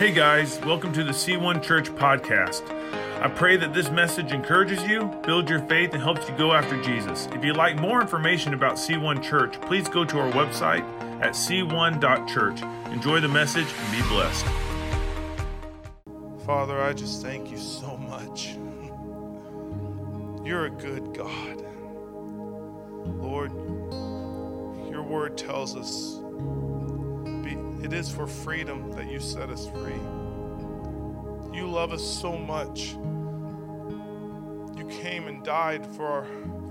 Hey guys, welcome to the C1 Church podcast. I pray that this message encourages you, builds your faith, and helps you go after Jesus. If you'd like more information about C1 Church, please go to our website at c1.church. Enjoy the message and be blessed. Father, I just thank you so much. You're a good God. Lord, your word tells us it is for freedom that you set us free. You love us so much. You came and died for, our,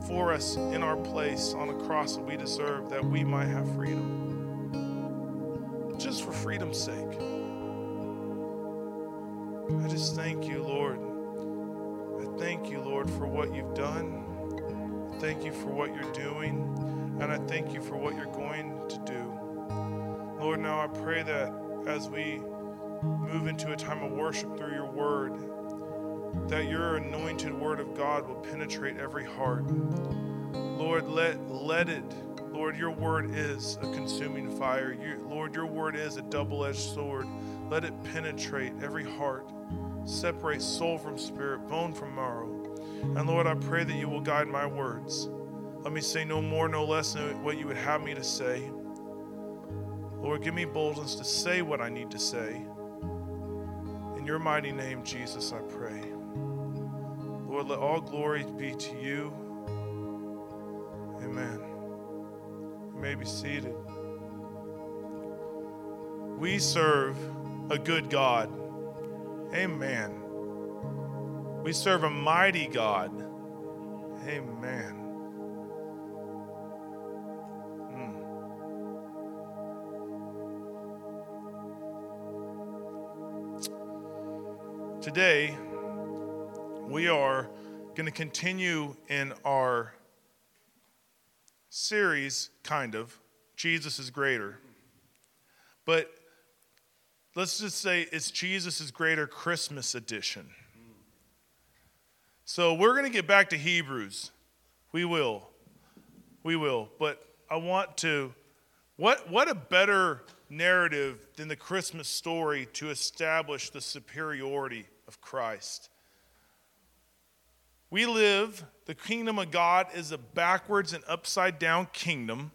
for us in our place on a cross that we deserve that we might have freedom. Just for freedom's sake. I just thank you, Lord. I thank you, Lord, for what you've done. I thank you for what you're doing. And I thank you for what you're going to do. Lord, now I pray that as we move into a time of worship through your word, that your anointed word of God will penetrate every heart. Lord, let, let it, Lord, your word is a consuming fire. You, Lord, your word is a double edged sword. Let it penetrate every heart, separate soul from spirit, bone from marrow. And Lord, I pray that you will guide my words. Let me say no more, no less than what you would have me to say. Lord, give me boldness to say what I need to say. In your mighty name, Jesus, I pray. Lord, let all glory be to you. Amen. You may be seated. We serve a good God. Amen. We serve a mighty God. Amen. Today, we are going to continue in our series, kind of, Jesus is Greater. But let's just say it's Jesus is Greater Christmas edition. So we're going to get back to Hebrews. We will. We will. But I want to, what, what a better narrative than the Christmas story to establish the superiority of Christ. We live, the kingdom of God is a backwards and upside down kingdom.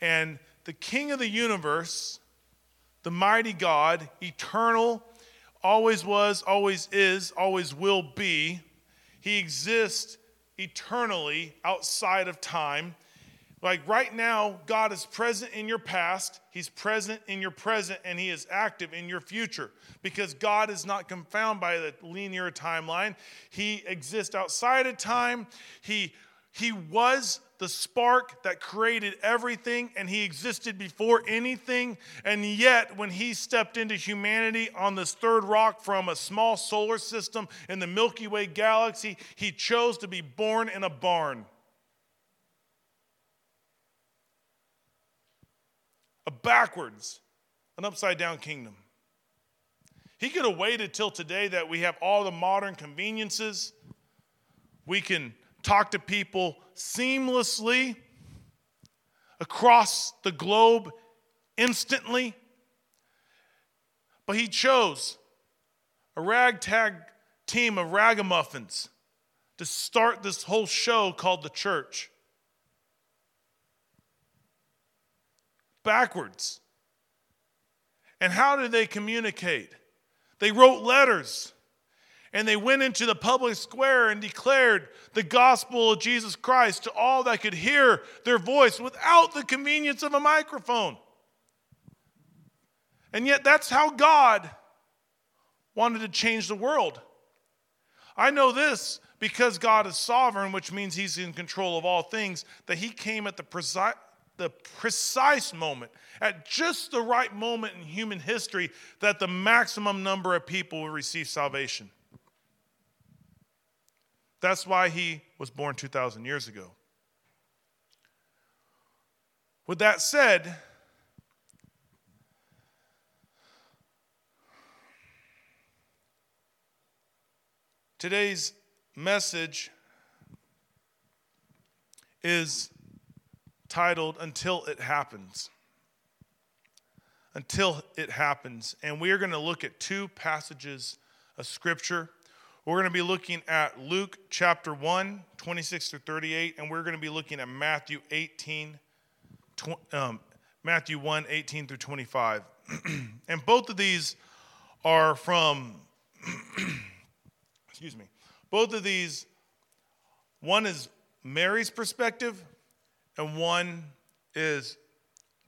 And the king of the universe, the mighty God, eternal, always was, always is, always will be, he exists eternally outside of time. Like right now, God is present in your past, He's present in your present, and He is active in your future because God is not confounded by the linear timeline. He exists outside of time. He, he was the spark that created everything, and He existed before anything. And yet, when He stepped into humanity on this third rock from a small solar system in the Milky Way galaxy, He chose to be born in a barn. A backwards, an upside down kingdom. He could have waited till today that we have all the modern conveniences. We can talk to people seamlessly across the globe instantly. But he chose a ragtag team of ragamuffins to start this whole show called the church. Backwards. And how did they communicate? They wrote letters and they went into the public square and declared the gospel of Jesus Christ to all that could hear their voice without the convenience of a microphone. And yet, that's how God wanted to change the world. I know this because God is sovereign, which means He's in control of all things, that He came at the precise the precise moment, at just the right moment in human history, that the maximum number of people will receive salvation. That's why he was born 2,000 years ago. With that said, today's message is titled Until It Happens. until it happens. And we are going to look at two passages of scripture. We're going to be looking at Luke chapter 1, 26 through 38, and we're going to be looking at Matthew 18, um, Matthew 1, 18 through 25. and both of these are from, excuse me, both of these, one is Mary's perspective, and one is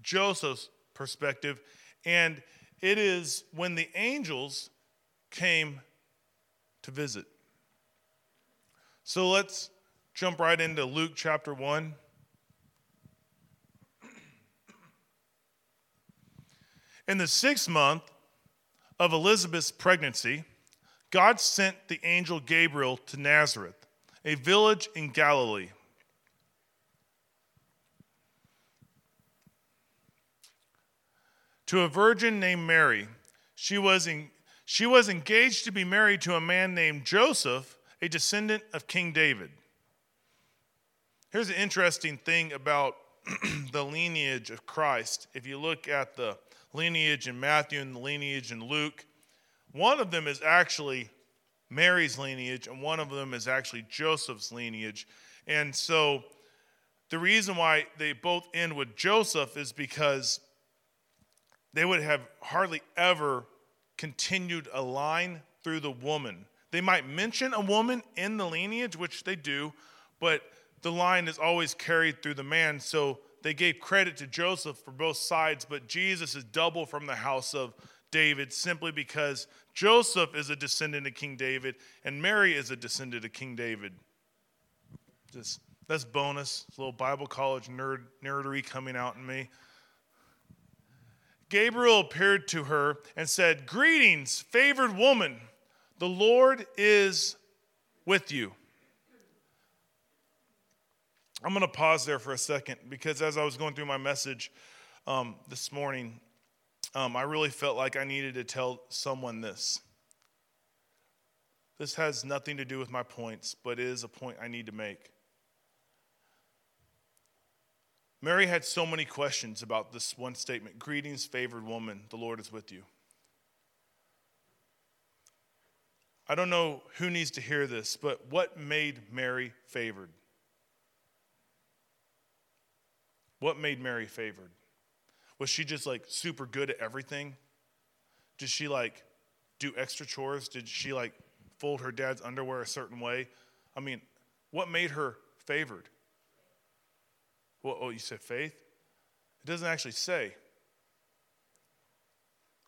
Joseph's perspective. And it is when the angels came to visit. So let's jump right into Luke chapter 1. In the sixth month of Elizabeth's pregnancy, God sent the angel Gabriel to Nazareth, a village in Galilee. To a virgin named Mary. She was, she was engaged to be married to a man named Joseph, a descendant of King David. Here's an interesting thing about the lineage of Christ. If you look at the lineage in Matthew and the lineage in Luke. One of them is actually Mary's lineage, and one of them is actually Joseph's lineage. And so the reason why they both end with Joseph is because they would have hardly ever continued a line through the woman. They might mention a woman in the lineage, which they do, but the line is always carried through the man. So they gave credit to Joseph for both sides, but Jesus is double from the house of David simply because Joseph is a descendant of King David and Mary is a descendant of King David. Just that's bonus. Little Bible college nerd nerdery coming out in me. Gabriel appeared to her and said, Greetings, favored woman. The Lord is with you. I'm going to pause there for a second because as I was going through my message um, this morning, um, I really felt like I needed to tell someone this. This has nothing to do with my points, but is a point I need to make. Mary had so many questions about this one statement Greetings, favored woman, the Lord is with you. I don't know who needs to hear this, but what made Mary favored? What made Mary favored? Was she just like super good at everything? Did she like do extra chores? Did she like fold her dad's underwear a certain way? I mean, what made her favored? Well, oh, you said faith? It doesn't actually say.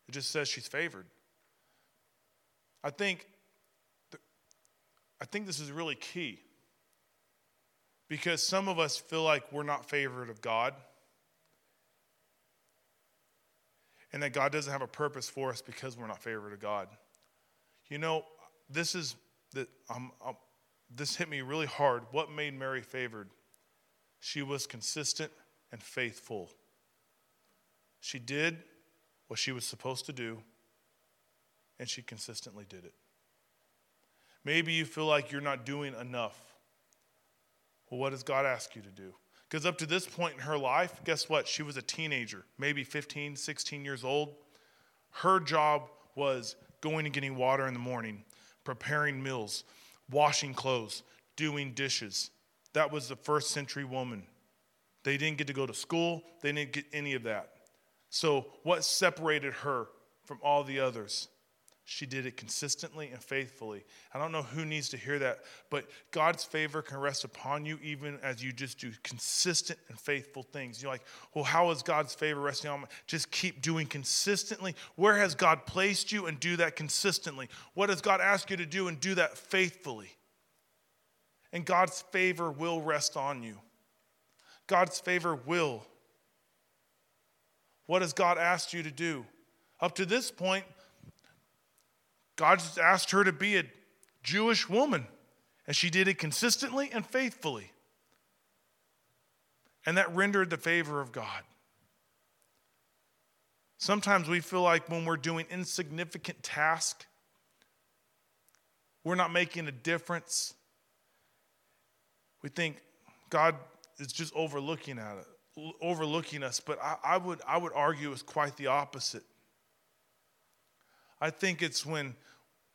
It just says she's favored. I think I think this is really key because some of us feel like we're not favored of God and that God doesn't have a purpose for us because we're not favored of God. You know, this is that um, this hit me really hard. What made Mary favored? She was consistent and faithful. She did what she was supposed to do, and she consistently did it. Maybe you feel like you're not doing enough. Well, what does God ask you to do? Because up to this point in her life, guess what? She was a teenager, maybe 15, 16 years old. Her job was going and getting water in the morning, preparing meals, washing clothes, doing dishes. That was the first century woman. They didn't get to go to school, they didn't get any of that. So, what separated her from all the others? She did it consistently and faithfully. I don't know who needs to hear that, but God's favor can rest upon you even as you just do consistent and faithful things. You're like, well, how is God's favor resting on me? Just keep doing consistently. Where has God placed you and do that consistently? What does God ask you to do and do that faithfully? And God's favor will rest on you. God's favor will. What has God asked you to do? Up to this point, God just asked her to be a Jewish woman, and she did it consistently and faithfully. And that rendered the favor of God. Sometimes we feel like when we're doing insignificant tasks, we're not making a difference. We think God is just overlooking at it, overlooking us, but I, I, would, I would argue it's quite the opposite. I think it's when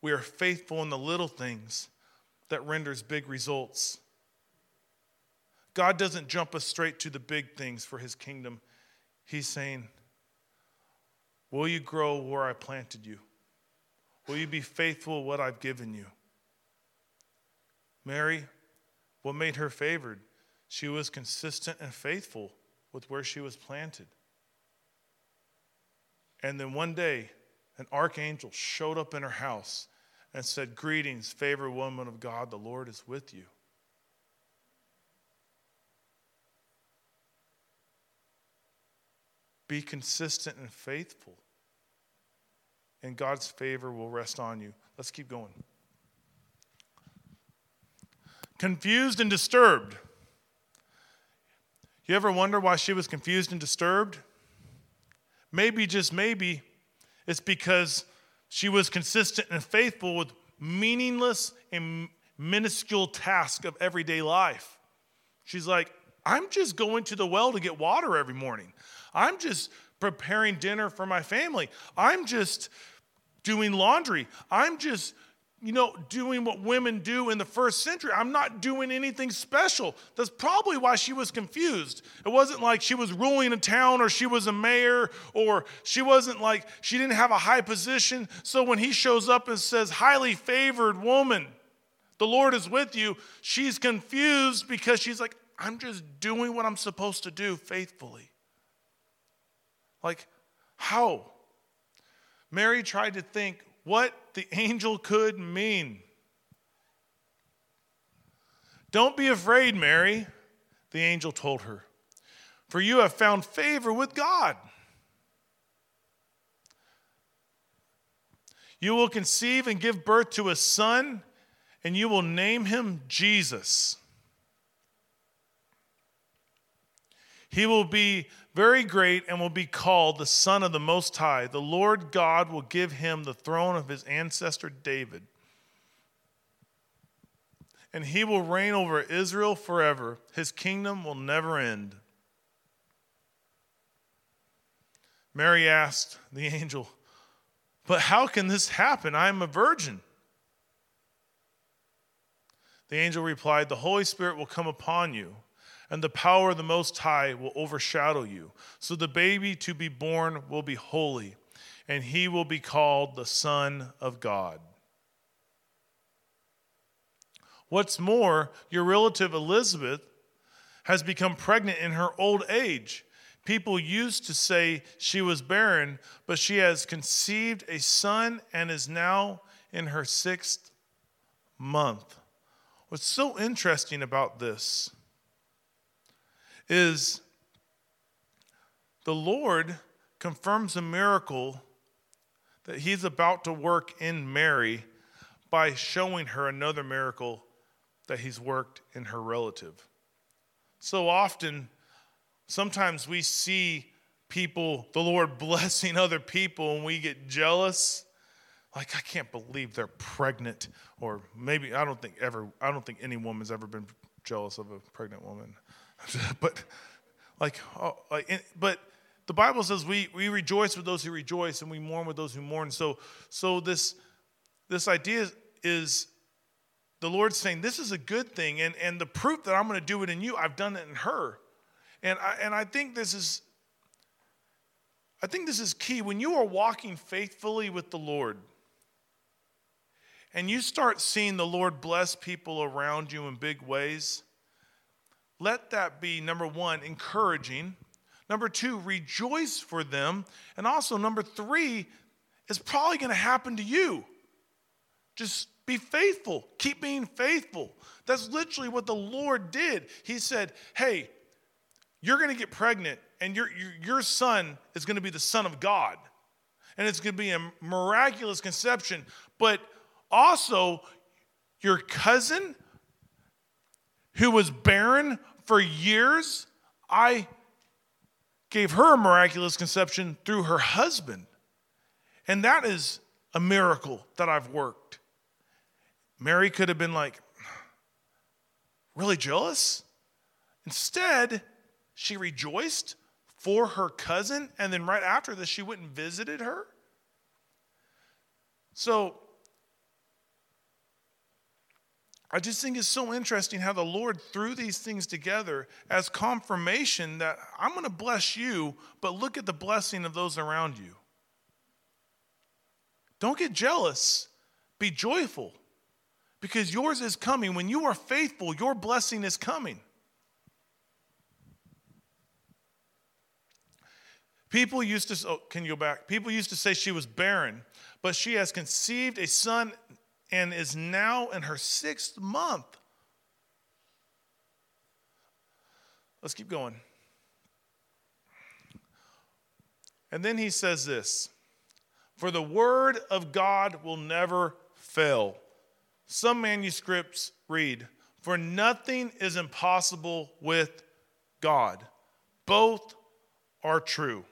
we are faithful in the little things that renders big results. God doesn't jump us straight to the big things for his kingdom. He's saying, Will you grow where I planted you? Will you be faithful what I've given you? Mary, what made her favored? She was consistent and faithful with where she was planted. And then one day, an archangel showed up in her house and said, Greetings, favored woman of God, the Lord is with you. Be consistent and faithful, and God's favor will rest on you. Let's keep going. Confused and disturbed. You ever wonder why she was confused and disturbed? Maybe, just maybe, it's because she was consistent and faithful with meaningless and minuscule tasks of everyday life. She's like, I'm just going to the well to get water every morning. I'm just preparing dinner for my family. I'm just doing laundry. I'm just you know, doing what women do in the first century. I'm not doing anything special. That's probably why she was confused. It wasn't like she was ruling a town or she was a mayor or she wasn't like she didn't have a high position. So when he shows up and says, highly favored woman, the Lord is with you, she's confused because she's like, I'm just doing what I'm supposed to do faithfully. Like, how? Mary tried to think, what the angel could mean. Don't be afraid, Mary, the angel told her, for you have found favor with God. You will conceive and give birth to a son, and you will name him Jesus. He will be very great and will be called the Son of the Most High. The Lord God will give him the throne of his ancestor David. And he will reign over Israel forever. His kingdom will never end. Mary asked the angel, But how can this happen? I am a virgin. The angel replied, The Holy Spirit will come upon you and the power of the Most High will overshadow you. So the baby to be born will be holy, and he will be called the Son of God. What's more, your relative Elizabeth has become pregnant in her old age. People used to say she was barren, but she has conceived a son and is now in her sixth month. What's so interesting about this is the Lord confirms a miracle that he's about to work in Mary by showing her another miracle that he's worked in her relative. So often, sometimes we see people, the Lord blessing other people, and we get jealous. Like, I can't believe they're pregnant. Or maybe, I don't think ever, I don't think any woman's ever been jealous of a pregnant woman. but like, oh, like, but the Bible says we, we rejoice with those who rejoice and we mourn with those who mourn. So, so this, this idea is the Lord saying, This is a good thing. And, and the proof that I'm going to do it in you, I've done it in her. And I, and I think this is. I think this is key. When you are walking faithfully with the Lord and you start seeing the Lord bless people around you in big ways, let that be number one, encouraging. Number two, rejoice for them. And also, number three, is probably going to happen to you. Just be faithful. Keep being faithful. That's literally what the Lord did. He said, Hey, you're going to get pregnant, and your, your, your son is going to be the Son of God. And it's going to be a miraculous conception. But also, your cousin who was barren for years, I gave her a miraculous conception through her husband. And that is a miracle that I've worked. Mary could have been like, really jealous? Instead, She rejoiced for her cousin, and then right after this, she went and visited her. So I just think it's so interesting how the Lord threw these things together as confirmation that I'm going to bless you, but look at the blessing of those around you. Don't get jealous, be joyful because yours is coming. When you are faithful, your blessing is coming. People used to, oh, can you go back? People used to say she was barren, but she has conceived a son and is now in her sixth month. Let's keep going. And then he says this For the word of God will never fail. Some manuscripts read, For nothing is impossible with God. Both are true.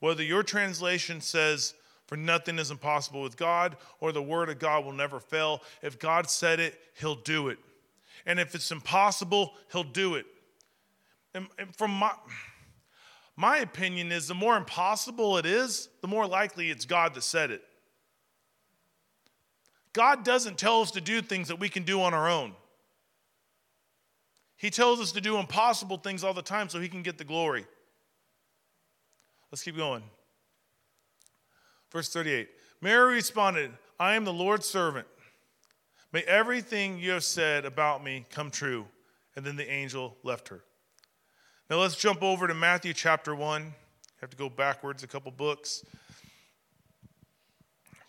Whether your translation says, For nothing is impossible with God, or the word of God will never fail, if God said it, he'll do it. And if it's impossible, he'll do it. And, and from my, my opinion is the more impossible it is, the more likely it's God that said it. God doesn't tell us to do things that we can do on our own. He tells us to do impossible things all the time so he can get the glory. Let's keep going. Verse 38 Mary responded, I am the Lord's servant. May everything you have said about me come true. And then the angel left her. Now let's jump over to Matthew chapter 1. You have to go backwards a couple books.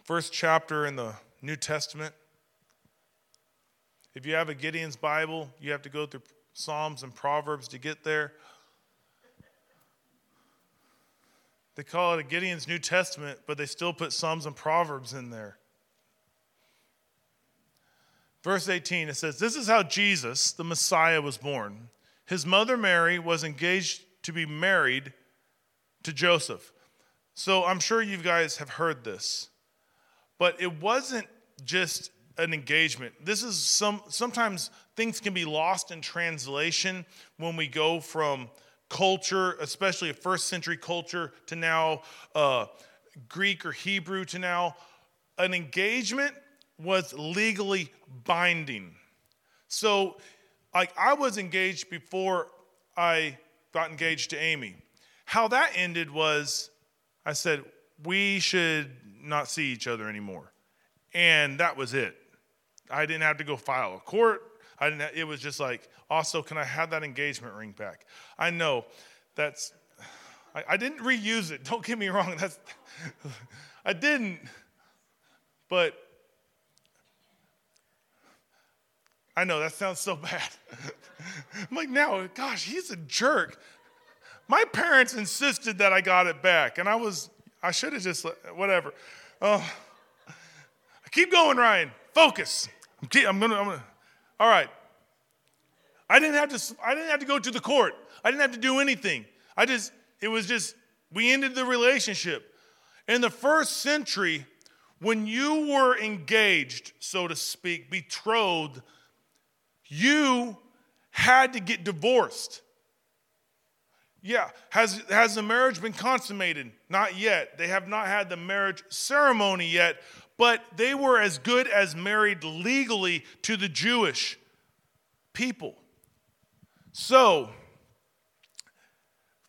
First chapter in the New Testament. If you have a Gideon's Bible, you have to go through Psalms and Proverbs to get there. They call it a Gideon's New Testament, but they still put Psalms and Proverbs in there. Verse 18, it says, This is how Jesus, the Messiah, was born. His mother Mary was engaged to be married to Joseph. So I'm sure you guys have heard this. But it wasn't just an engagement. This is some sometimes things can be lost in translation when we go from culture, especially a first century culture, to now uh, Greek or Hebrew to now. An engagement was legally binding. So, like, I was engaged before I got engaged to Amy. How that ended was I said, we should not see each other anymore. And that was it. I didn't have to go file a court. I didn't. It was just like, also, can I have that engagement ring back? I know that's. I, I didn't reuse it. Don't get me wrong. That's. I didn't. But I know that sounds so bad. I'm like, now, gosh, he's a jerk. My parents insisted that I got it back, and I was, I should have just, whatever. Oh, keep going, Ryan. Focus. I'm, I'm gonna, I'm gonna. All right. I didn't have to. I didn't have to go to the court. I didn't have to do anything. I just. It was just. We ended the relationship. In the first century, when you were engaged, so to speak, betrothed, you had to get divorced. Yeah. Has, has the marriage been consummated? Not yet. They have not had the marriage ceremony yet, but they were as good as married legally to the Jewish people. So,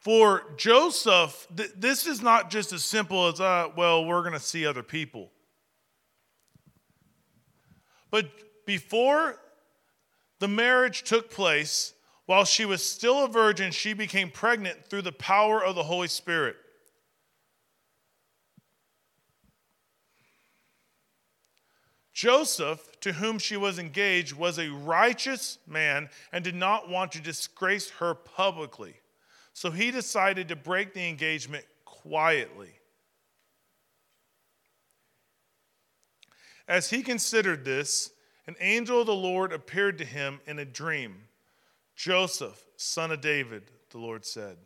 for Joseph, th- this is not just as simple as, uh, well, we're going to see other people. But before the marriage took place, while she was still a virgin, she became pregnant through the power of the Holy Spirit. Joseph, to whom she was engaged, was a righteous man and did not want to disgrace her publicly. So he decided to break the engagement quietly. As he considered this, an angel of the Lord appeared to him in a dream. Joseph, son of David, the Lord said,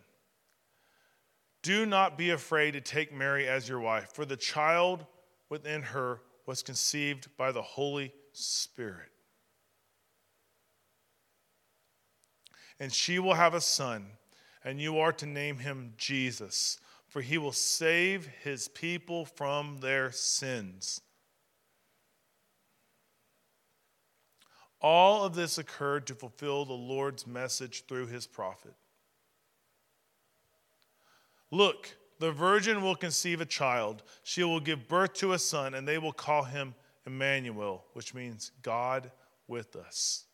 Do not be afraid to take Mary as your wife, for the child within her was conceived by the Holy Spirit. and she will have a son, and you are to name him Jesus, for he will save his people from their sins. All of this occurred to fulfill the Lord's message through his prophet. Look, the virgin will conceive a child. She will give birth to a son, and they will call him Emmanuel, which means God with us.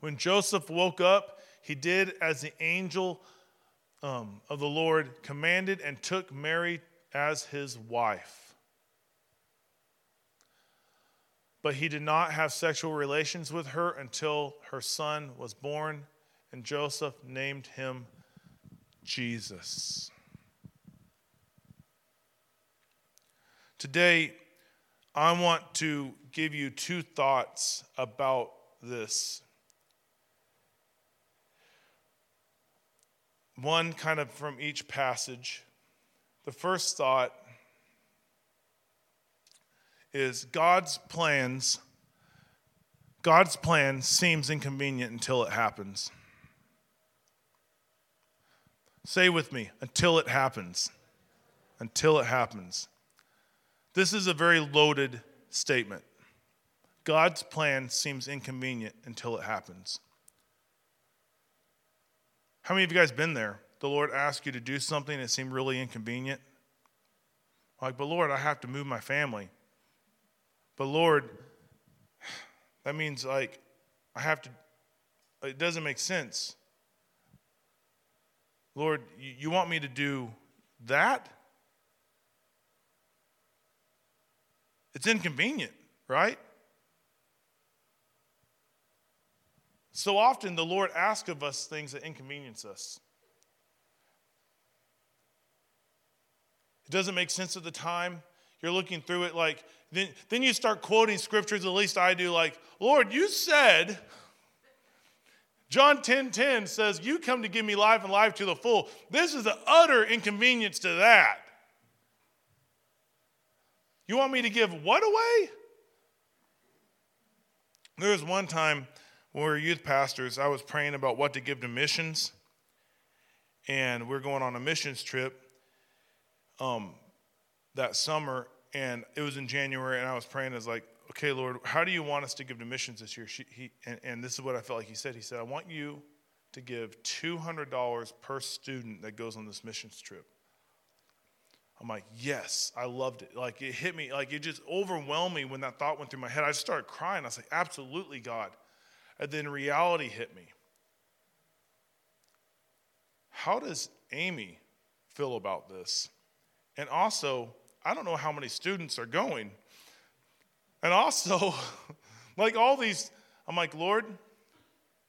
When Joseph woke up, he did as the angel um, of the Lord commanded and took Mary as his wife. But he did not have sexual relations with her until her son was born, and Joseph named him Jesus. Today, I want to give you two thoughts about this. One kind of from each passage. The first thought is God's plans. God's plan seems inconvenient until it happens. Say with me, until it happens. Until it happens. This is a very loaded statement. God's plan seems inconvenient until it happens. How many of you guys been there? The Lord asked you to do something that seemed really inconvenient. Like, but Lord, I have to move my family. But Lord, that means like I have to, it doesn't make sense. Lord, you want me to do that? It's inconvenient, right? So often the Lord asks of us things that inconvenience us. It doesn't make sense at the time. You're looking through it like, then, then you start quoting scriptures, at least I do, like, Lord, you said. John 10 10 says, You come to give me life and life to the full. This is the utter inconvenience to that. You want me to give what away? There was one time when we were youth pastors, I was praying about what to give to missions. And we are going on a missions trip um, that summer. And it was in January. And I was praying, as like, okay, Lord, how do you want us to give to missions this year? She, he, and, and this is what I felt like he said. He said, I want you to give $200 per student that goes on this missions trip. I'm like, yes, I loved it. Like it hit me, like it just overwhelmed me when that thought went through my head. I just started crying. I was like, absolutely, God. And then reality hit me. How does Amy feel about this? And also, I don't know how many students are going. And also, like all these, I'm like, Lord,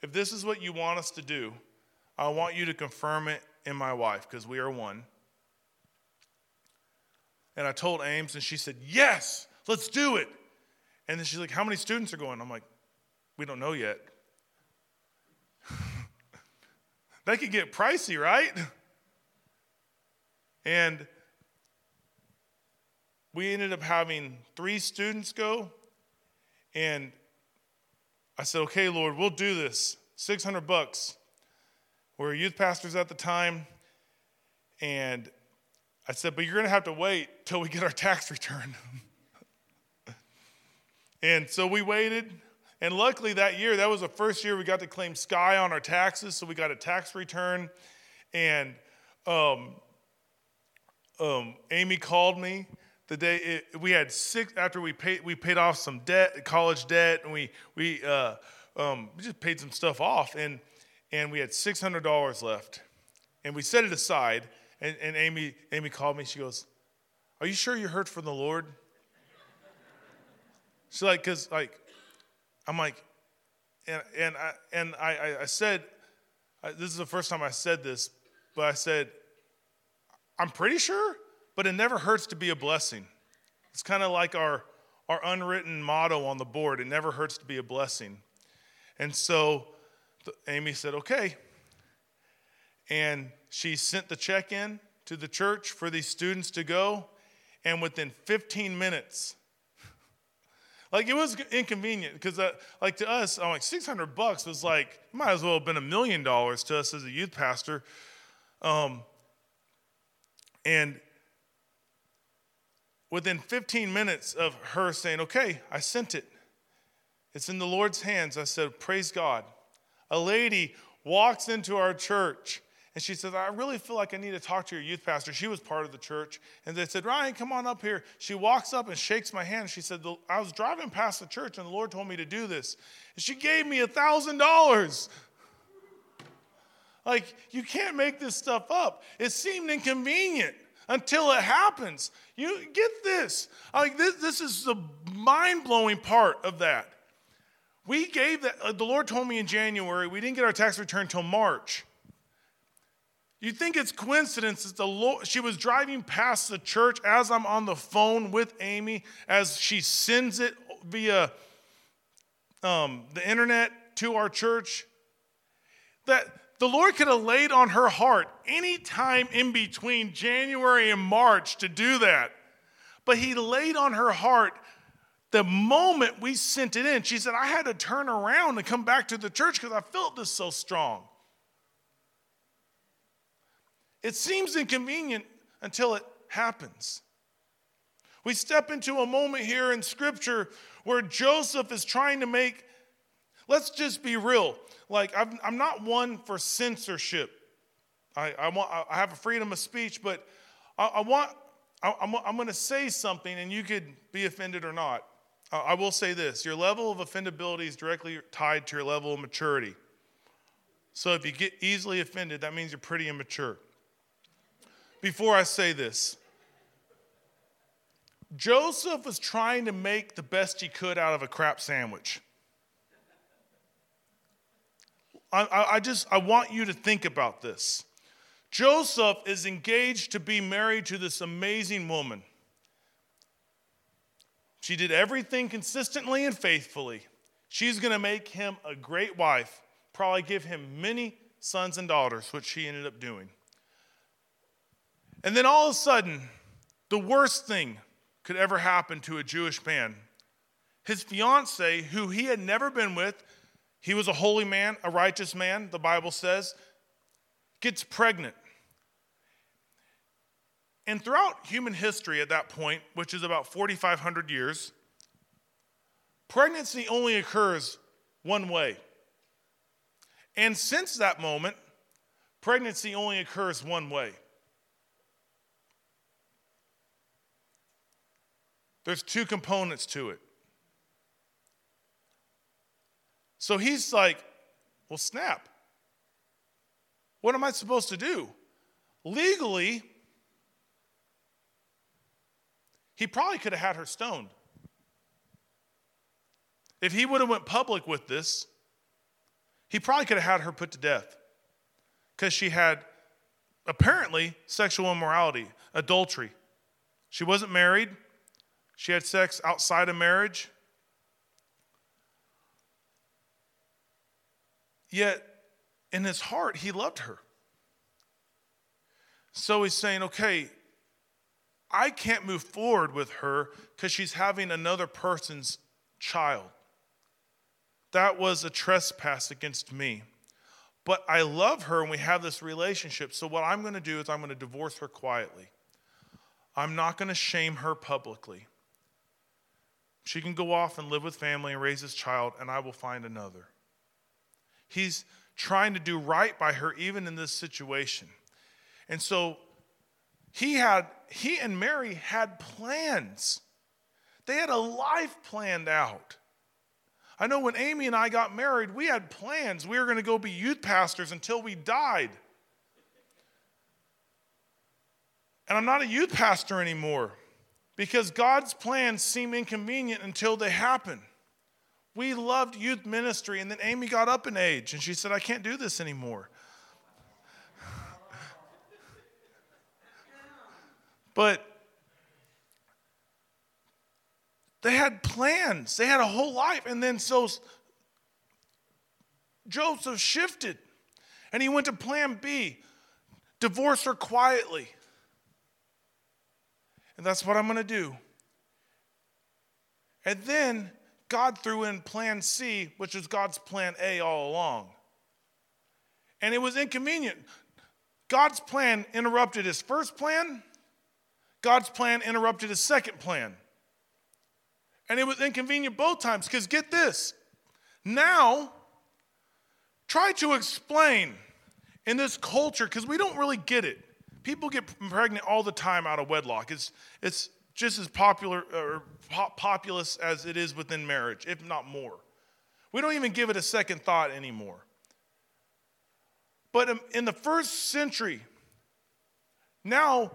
if this is what you want us to do, I want you to confirm it in my wife because we are one. And I told Ames, and she said, Yes, let's do it. And then she's like, How many students are going? I'm like, We don't know yet. that could get pricey, right? And we ended up having three students go. And I said, Okay, Lord, we'll do this. 600 bucks. We were youth pastors at the time. And I said, but you're going to have to wait till we get our tax return. and so we waited. And luckily that year, that was the first year we got to claim Sky on our taxes. So we got a tax return. And um, um, Amy called me the day it, we had six after we paid we paid off some debt, college debt, and we we uh, um, just paid some stuff off, and and we had six hundred dollars left, and we set it aside. And, and Amy, Amy called me. She goes, Are you sure you heard from the Lord? She's like, Because, like, I'm like, and, and, I, and I, I said, this is the first time I said this, but I said, I'm pretty sure, but it never hurts to be a blessing. It's kind of like our, our unwritten motto on the board it never hurts to be a blessing. And so Amy said, Okay. And she sent the check in to the church for these students to go, and within 15 minutes, Like it was inconvenient because, uh, like to us, I'm like 600 bucks was like might as well have been a million dollars to us as a youth pastor. Um, and within 15 minutes of her saying, "Okay, I sent it. It's in the Lord's hands," I said, "Praise God." A lady walks into our church and she says, I really feel like I need to talk to your youth pastor. She was part of the church. And they said, Ryan, come on up here. She walks up and shakes my hand. She said, I was driving past the church and the Lord told me to do this. And she gave me a $1,000. Like, you can't make this stuff up. It seemed inconvenient until it happens. You get this. Like, this, this is the mind blowing part of that. We gave that, uh, the Lord told me in January, we didn't get our tax return until March. You think it's coincidence that the Lord, she was driving past the church as I'm on the phone with Amy, as she sends it via um, the internet to our church, that the Lord could have laid on her heart any time in between January and March to do that. But He laid on her heart the moment we sent it in. She said, I had to turn around and come back to the church because I felt this so strong. It seems inconvenient until it happens. We step into a moment here in Scripture where Joseph is trying to make, let's just be real, like I'm, I'm not one for censorship. I, I, want, I have a freedom of speech, but I, I want, I, I'm, I'm going to say something and you could be offended or not. I will say this your level of offendability is directly tied to your level of maturity. So if you get easily offended, that means you're pretty immature before I say this. Joseph was trying to make the best he could out of a crap sandwich. I, I, just I want you to think about this. Joseph is engaged to be married to this amazing woman. She did everything consistently and faithfully. She's going to make him a great wife, probably give him many sons and daughters, which she ended up doing. And then all of a sudden, the worst thing could ever happen to a Jewish man. His fiance, who he had never been with, he was a holy man, a righteous man, the Bible says, gets pregnant. And throughout human history at that point, which is about 4,500 years, pregnancy only occurs one way. And since that moment, pregnancy only occurs one way. There's two components to it. So he's like, well, snap. What am I supposed to do? Legally, he probably could have had her stoned. If he would have went public with this, he probably could have had her put to death because she had apparently sexual immorality, adultery. She wasn't married. She had sex outside of marriage. Yet, in his heart, he loved her. So he's saying, okay, I can't move forward with her because she's having another person's child. That was a trespass against me. But I love her and we have this relationship. So, what I'm going to do is I'm going to divorce her quietly. I'm not going to shame her publicly. She can go off and live with family and raise his child, and I will find another. He's trying to do right by her, even in this situation. And so he had, he and Mary had plans. They had a life planned out. I know when Amy and I got married, we had plans. We were going to go be youth pastors until we died. And I'm not a youth pastor anymore because God's plans seem inconvenient until they happen. We loved youth ministry, and then Amy got up in age and she said, I can't do this anymore. but they had plans, they had a whole life. And then so Joseph shifted and he went to plan B divorce her quietly. And that's what I'm going to do. And then God threw in plan C, which was God's plan A all along. And it was inconvenient. God's plan interrupted his first plan, God's plan interrupted his second plan. And it was inconvenient both times because get this. Now, try to explain in this culture, because we don't really get it. People get pregnant all the time out of wedlock. It's, it's just as popular or populous as it is within marriage, if not more. We don't even give it a second thought anymore. But um, in the first century, now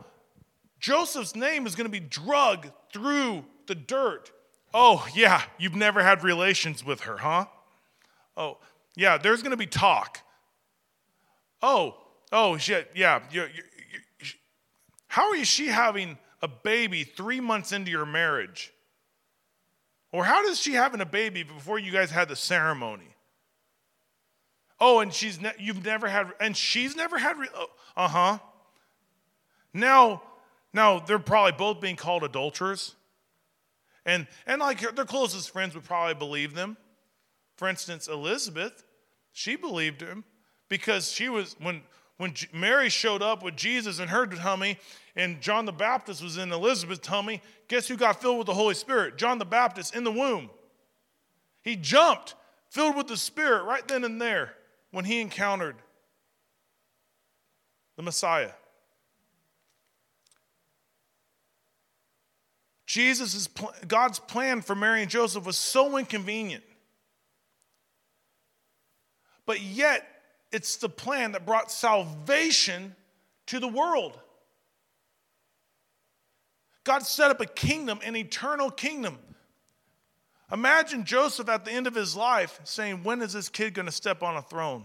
Joseph's name is going to be drug through the dirt. Oh, yeah, you've never had relations with her, huh? Oh, yeah, there's going to be talk. Oh, oh, shit, yeah. You're, you're, you're, how is she having a baby three months into your marriage? Or how does she having a baby before you guys had the ceremony? Oh, and she's ne- you've never had, and she's never had. Re- oh, uh huh. Now, now they're probably both being called adulterers, and and like their closest friends would probably believe them. For instance, Elizabeth, she believed him because she was when when Mary showed up with Jesus in her tummy, and John the Baptist was in Elizabeth's tummy. Guess who got filled with the Holy Spirit? John the Baptist in the womb. He jumped, filled with the Spirit right then and there when he encountered the Messiah. Jesus' God's plan for Mary and Joseph was so inconvenient. But yet, it's the plan that brought salvation to the world. God set up a kingdom, an eternal kingdom. Imagine Joseph at the end of his life saying, When is this kid going to step on a throne?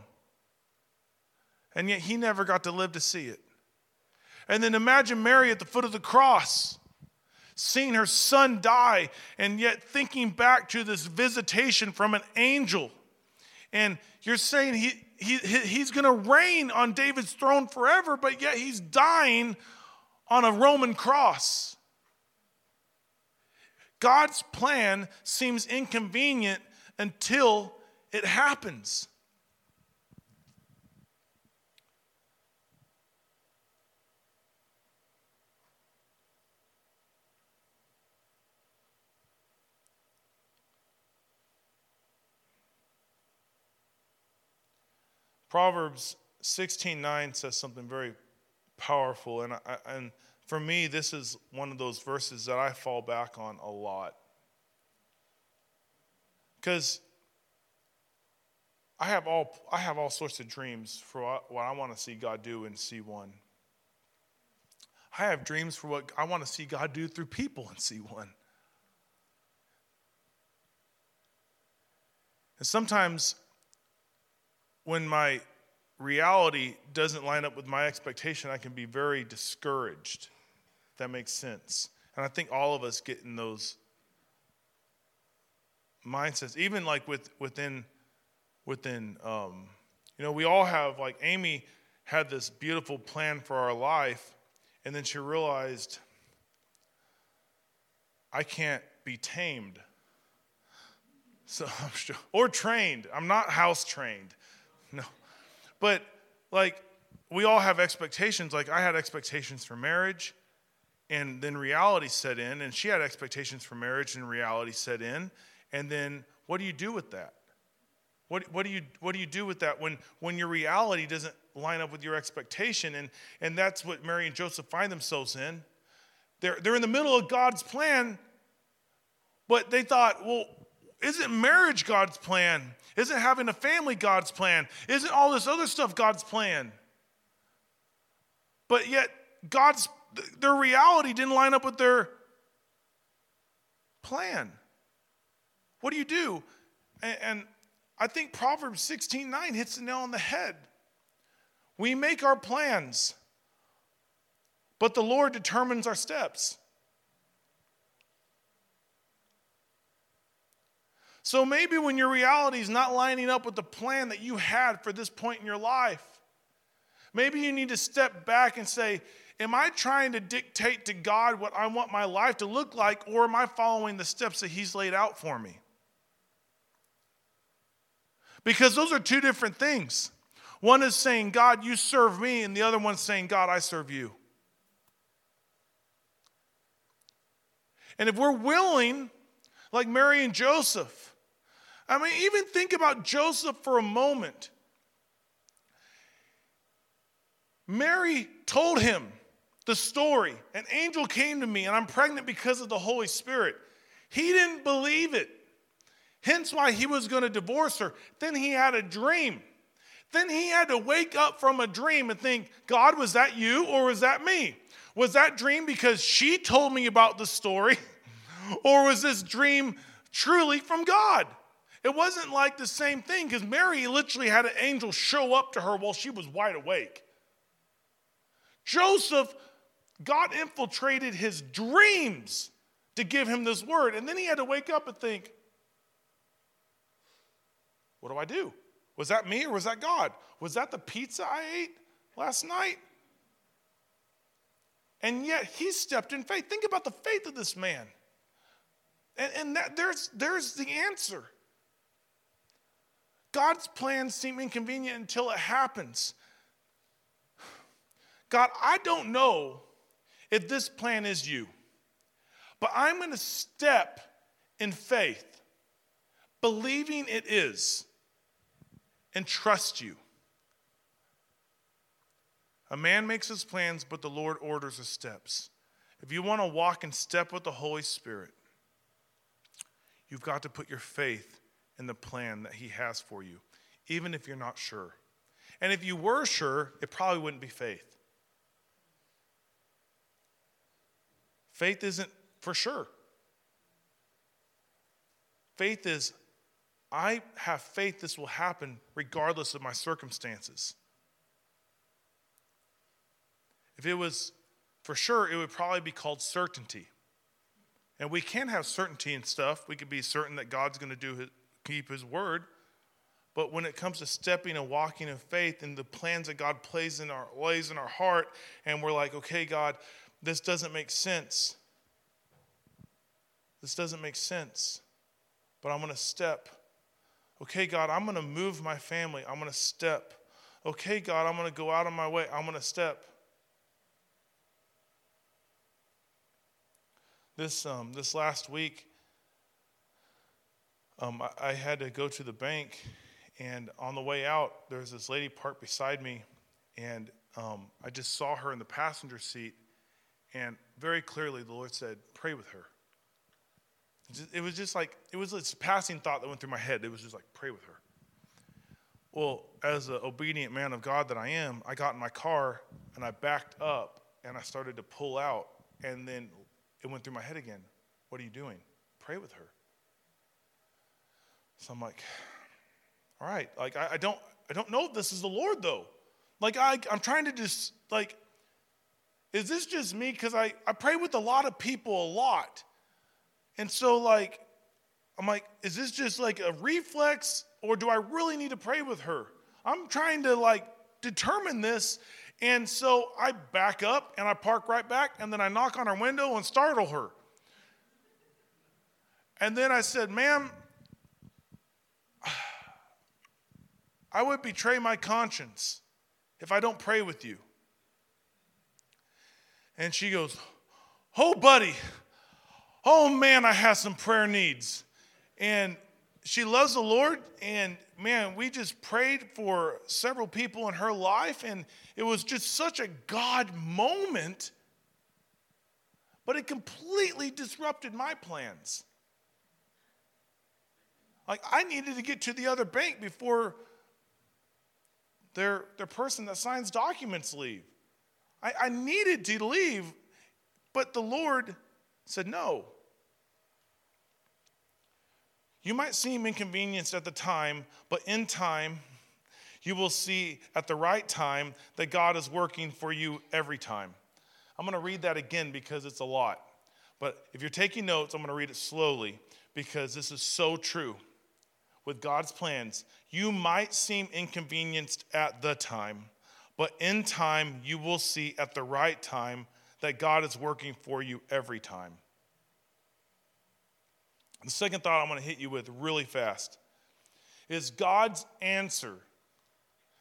And yet he never got to live to see it. And then imagine Mary at the foot of the cross, seeing her son die, and yet thinking back to this visitation from an angel. And you're saying he, he, he's going to reign on David's throne forever, but yet he's dying on a Roman cross. God's plan seems inconvenient until it happens. Proverbs 16:9 says something very powerful and I, and for me, this is one of those verses that I fall back on a lot. Because I have all I have all sorts of dreams for what, what I want to see God do in C1. I have dreams for what I want to see God do through people in C1. And sometimes when my reality doesn't line up with my expectation, I can be very discouraged that makes sense. And I think all of us get in those mindsets, even like with within within um, you know, we all have like Amy had this beautiful plan for our life, and then she realized I can't be tamed. So I'm sure, or trained. I'm not house trained. No. But like we all have expectations. Like I had expectations for marriage and then reality set in and she had expectations for marriage and reality set in and then what do you do with that? What, what, do you, what do you do with that when, when your reality doesn't line up with your expectation? And, and that's what mary and joseph find themselves in. They're, they're in the middle of god's plan but they thought well isn't marriage god's plan? Isn't having a family god's plan? Isn't all this other stuff god's plan? But yet god's their reality didn't line up with their plan. What do you do? And, and I think Proverbs 16 9 hits the nail on the head. We make our plans, but the Lord determines our steps. So maybe when your reality is not lining up with the plan that you had for this point in your life, maybe you need to step back and say, Am I trying to dictate to God what I want my life to look like, or am I following the steps that He's laid out for me? Because those are two different things. One is saying, God, you serve me, and the other one's saying, God, I serve you. And if we're willing, like Mary and Joseph, I mean, even think about Joseph for a moment. Mary told him the story. An angel came to me, and I'm pregnant because of the Holy Spirit. He didn't believe it. Hence why he was going to divorce her. Then he had a dream. Then he had to wake up from a dream and think, God, was that you or was that me? Was that dream because she told me about the story? Or was this dream truly from God? It wasn't like the same thing because Mary literally had an angel show up to her while she was wide awake. Joseph, God infiltrated his dreams to give him this word. And then he had to wake up and think, what do I do? Was that me or was that God? Was that the pizza I ate last night? And yet he stepped in faith. Think about the faith of this man. And, and that, there's, there's the answer. God's plans seem inconvenient until it happens. God, I don't know if this plan is you, but I'm going to step in faith, believing it is and trust you. A man makes his plans, but the Lord orders his steps. If you want to walk in step with the Holy Spirit, you've got to put your faith in the plan that he has for you, even if you're not sure. And if you were sure, it probably wouldn't be faith. Faith isn't for sure. Faith is I have faith this will happen regardless of my circumstances. If it was for sure, it would probably be called certainty. And we can have certainty in stuff. We could be certain that God's going to do his, keep his word. But when it comes to stepping and walking in faith and the plans that God plays in our lays in our heart, and we're like, okay, God, this doesn't make sense. This doesn't make sense. But I'm going to step Okay, God, I'm going to move my family. I'm going to step. Okay, God, I'm going to go out of my way. I'm going to step. This, um, this last week, um, I, I had to go to the bank, and on the way out, there was this lady parked beside me, and um, I just saw her in the passenger seat, and very clearly the Lord said, Pray with her. It was just like, it was this passing thought that went through my head. It was just like, pray with her. Well, as an obedient man of God that I am, I got in my car and I backed up and I started to pull out. And then it went through my head again. What are you doing? Pray with her. So I'm like, all right. Like, I, I don't, I don't know if this is the Lord though. Like, I, I'm trying to just, like, is this just me? Because I, I pray with a lot of people a lot. And so, like, I'm like, is this just like a reflex or do I really need to pray with her? I'm trying to like determine this. And so I back up and I park right back and then I knock on her window and startle her. And then I said, ma'am, I would betray my conscience if I don't pray with you. And she goes, Oh, buddy, oh man, I have some prayer needs. And she loves the Lord, and man, we just prayed for several people in her life, and it was just such a God moment, but it completely disrupted my plans. Like, I needed to get to the other bank before their, their person that signs documents leave. I, I needed to leave, but the Lord said no. You might seem inconvenienced at the time, but in time, you will see at the right time that God is working for you every time. I'm going to read that again because it's a lot. But if you're taking notes, I'm going to read it slowly because this is so true. With God's plans, you might seem inconvenienced at the time, but in time, you will see at the right time that God is working for you every time. The second thought I'm going to hit you with really fast is God's answer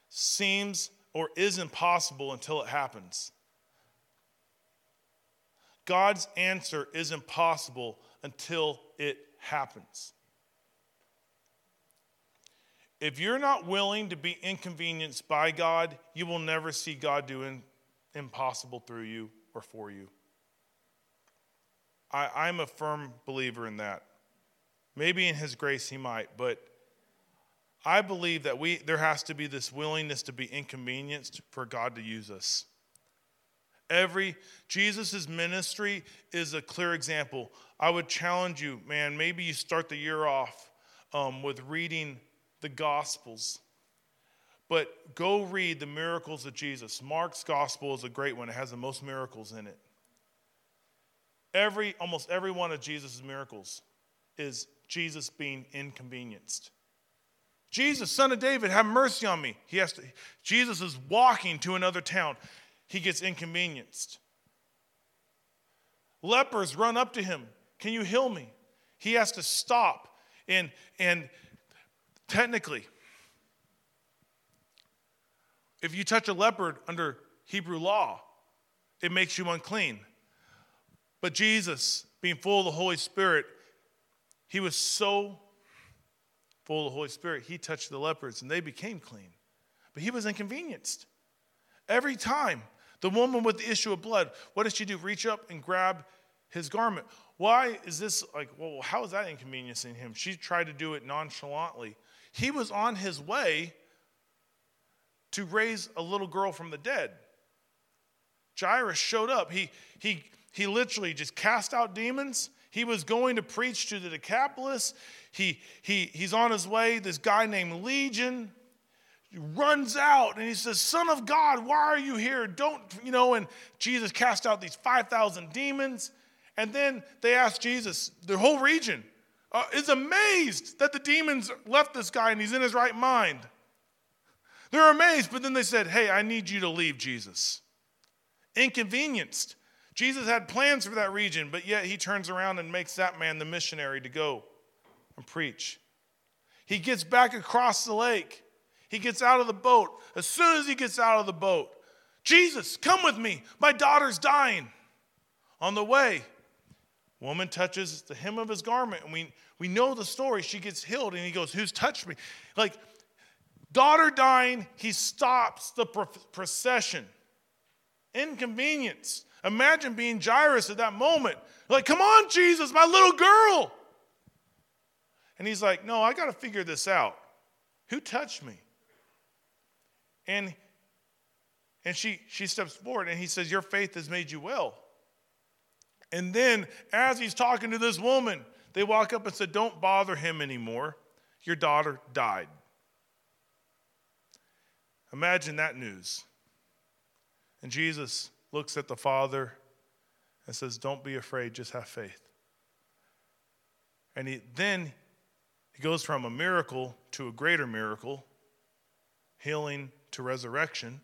seems or is impossible until it happens. God's answer is impossible until it happens. If you're not willing to be inconvenienced by God, you will never see God doing impossible through you or for you. I, am a firm believer in that. Maybe in His grace He might, but I believe that we there has to be this willingness to be inconvenienced for God to use us. Every Jesus' ministry is a clear example. I would challenge you, man, maybe you start the year off um, with reading the Gospels. But go read the miracles of Jesus. Mark's gospel is a great one. It has the most miracles in it. Every almost every one of Jesus' miracles is Jesus being inconvenienced. Jesus, son of David, have mercy on me. He has to, Jesus is walking to another town. He gets inconvenienced. Lepers run up to him. Can you heal me? He has to stop. And, and technically, if you touch a leper under Hebrew law, it makes you unclean. But Jesus, being full of the Holy Spirit, he was so full of the Holy Spirit, he touched the lepers and they became clean. But he was inconvenienced. Every time, the woman with the issue of blood, what does she do? Reach up and grab his garment. Why is this like, well, how is that inconveniencing him? She tried to do it nonchalantly. He was on his way to raise a little girl from the dead. Jairus showed up. He, he, he literally just cast out demons he was going to preach to the Decapolis. He, he, he's on his way. This guy named Legion runs out and he says, Son of God, why are you here? Don't, you know, and Jesus cast out these 5,000 demons. And then they asked Jesus, the whole region uh, is amazed that the demons left this guy and he's in his right mind. They're amazed, but then they said, Hey, I need you to leave, Jesus. Inconvenienced. Jesus had plans for that region, but yet he turns around and makes that man the missionary to go and preach. He gets back across the lake. He gets out of the boat. As soon as he gets out of the boat, Jesus, come with me. My daughter's dying. On the way, woman touches the hem of his garment, and we, we know the story. She gets healed, and he goes, Who's touched me? Like, daughter dying, he stops the procession. Inconvenience. Imagine being Jairus at that moment. Like, come on, Jesus, my little girl. And he's like, no, I got to figure this out. Who touched me? And and she she steps forward and he says, Your faith has made you well. And then as he's talking to this woman, they walk up and said, Don't bother him anymore. Your daughter died. Imagine that news. And Jesus looks at the Father and says, Don't be afraid, just have faith. And he, then he goes from a miracle to a greater miracle, healing to resurrection,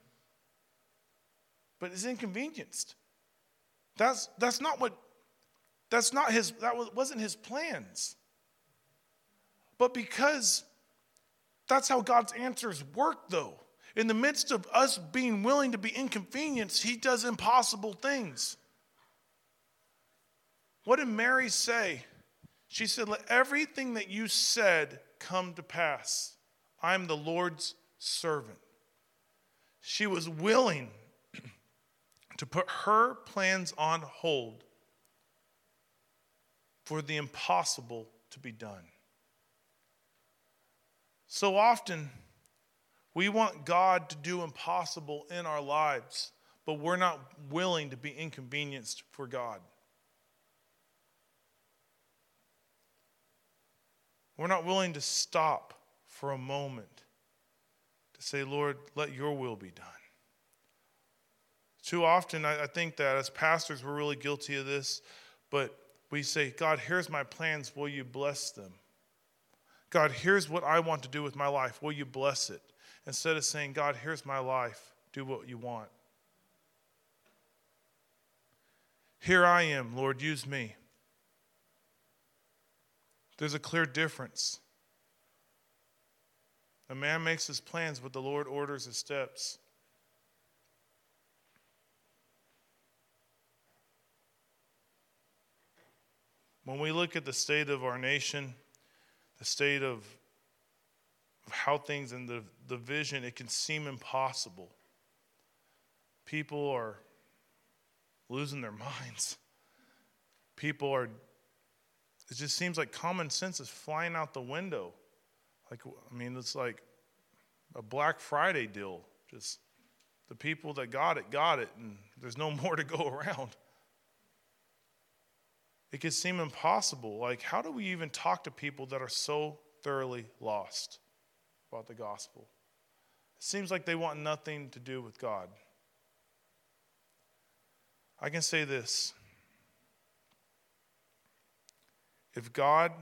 but is inconvenienced. That's, that's not what, that's not his, that wasn't his plans. But because that's how God's answers work, though. In the midst of us being willing to be inconvenienced, he does impossible things. What did Mary say? She said, Let everything that you said come to pass. I'm the Lord's servant. She was willing to put her plans on hold for the impossible to be done. So often, we want God to do impossible in our lives, but we're not willing to be inconvenienced for God. We're not willing to stop for a moment to say, Lord, let your will be done. Too often, I think that as pastors, we're really guilty of this, but we say, God, here's my plans. Will you bless them? God, here's what I want to do with my life. Will you bless it? instead of saying, God, here's my life, do what you want. Here I am, Lord, use me. There's a clear difference. A man makes his plans, but the Lord orders his steps. When we look at the state of our nation, the state of, how things and the, the vision, it can seem impossible. People are losing their minds. People are, it just seems like common sense is flying out the window. Like, I mean, it's like a Black Friday deal. Just the people that got it, got it, and there's no more to go around it could seem impossible. Like, how do we even talk to people that are so thoroughly lost about the gospel? It seems like they want nothing to do with God. I can say this if God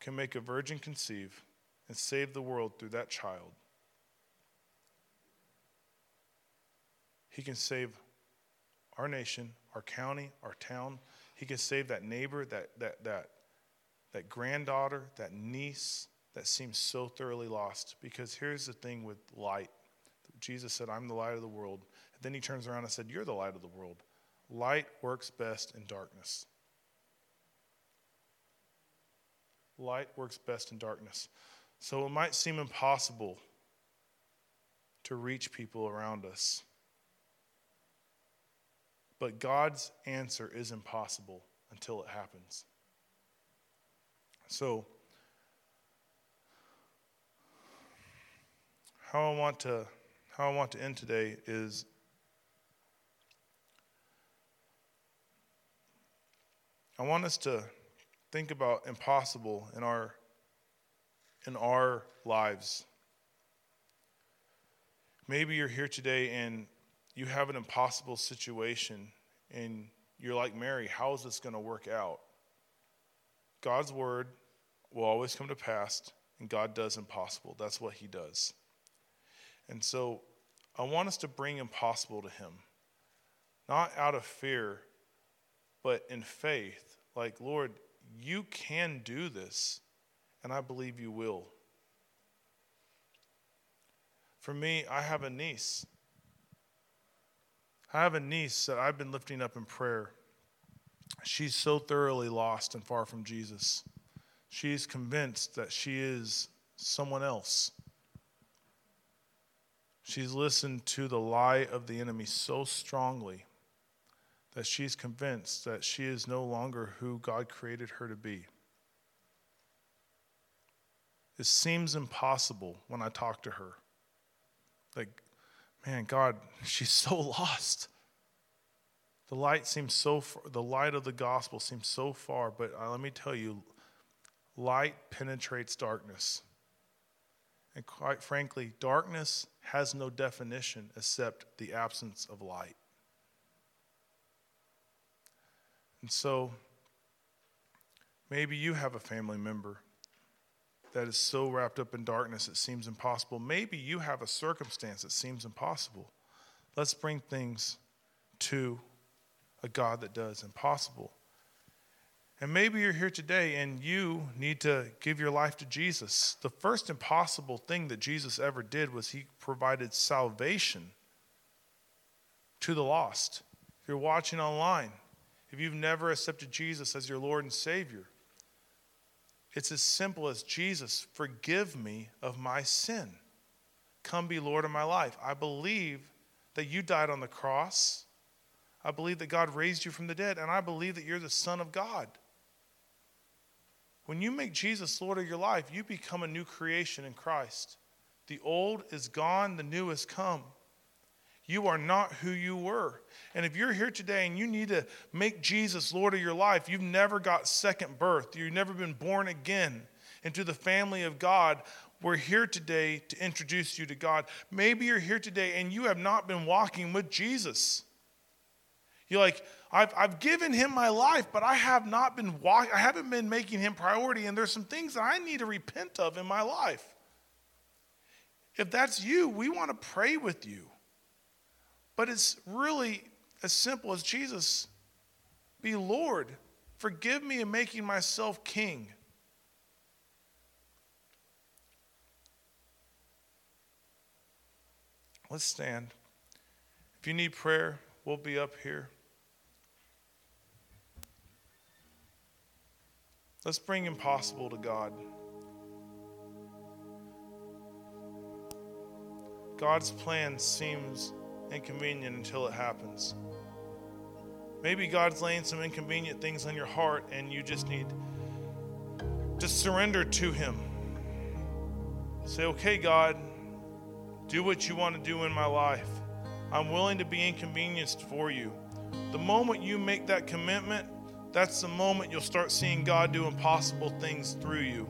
can make a virgin conceive and save the world through that child, he can save our nation, our county, our town. He can save that neighbor, that, that, that, that granddaughter, that niece that seems so thoroughly lost. Because here's the thing with light Jesus said, I'm the light of the world. And then he turns around and said, You're the light of the world. Light works best in darkness. Light works best in darkness. So it might seem impossible to reach people around us. But God's answer is impossible until it happens. So, how I want to how I want to end today is I want us to think about impossible in our in our lives. Maybe you're here today and you have an impossible situation and you're like, Mary, how is this going to work out? God's word will always come to pass, and God does impossible. That's what He does. And so I want us to bring impossible to Him, not out of fear, but in faith. Like, Lord, you can do this, and I believe you will. For me, I have a niece I have a niece that I've been lifting up in prayer. She's so thoroughly lost and far from Jesus. She's convinced that she is someone else. She's listened to the lie of the enemy so strongly that she's convinced that she is no longer who God created her to be. It seems impossible when I talk to her. Like man, God, she's so lost. The light seems so far, the light of the gospel seems so far, but uh, let me tell you, light penetrates darkness. And quite frankly, darkness has no definition except the absence of light. And so, maybe you have a family member that is so wrapped up in darkness it seems impossible. Maybe you have a circumstance that seems impossible. Let's bring things to a God that does impossible. And maybe you're here today and you need to give your life to Jesus. The first impossible thing that Jesus ever did was he provided salvation to the lost. If you're watching online, if you've never accepted Jesus as your Lord and Savior, it's as simple as Jesus, forgive me of my sin. Come be Lord of my life. I believe that you died on the cross. I believe that God raised you from the dead, and I believe that you're the Son of God. When you make Jesus Lord of your life, you become a new creation in Christ. The old is gone, the new has come. You are not who you were. And if you're here today and you need to make Jesus Lord of your life, you've never got second birth, you've never been born again into the family of God, we're here today to introduce you to God. Maybe you're here today and you have not been walking with Jesus. You're like, I've, I've given him my life, but I have not been walk, I haven't been making him priority, and there's some things that I need to repent of in my life. If that's you, we want to pray with you. But it's really as simple as Jesus be Lord, forgive me in making myself king. Let's stand. If you need prayer, we'll be up here. Let's bring impossible to God. God's plan seems inconvenient until it happens. Maybe God's laying some inconvenient things on your heart and you just need to surrender to Him. Say, okay, God, do what you want to do in my life. I'm willing to be inconvenienced for you. The moment you make that commitment, that's the moment you'll start seeing God do impossible things through you.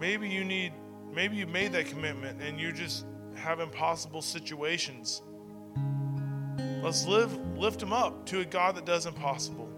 Maybe you need, maybe you made that commitment and you just have impossible situations. Let's live, lift them up to a God that does impossible.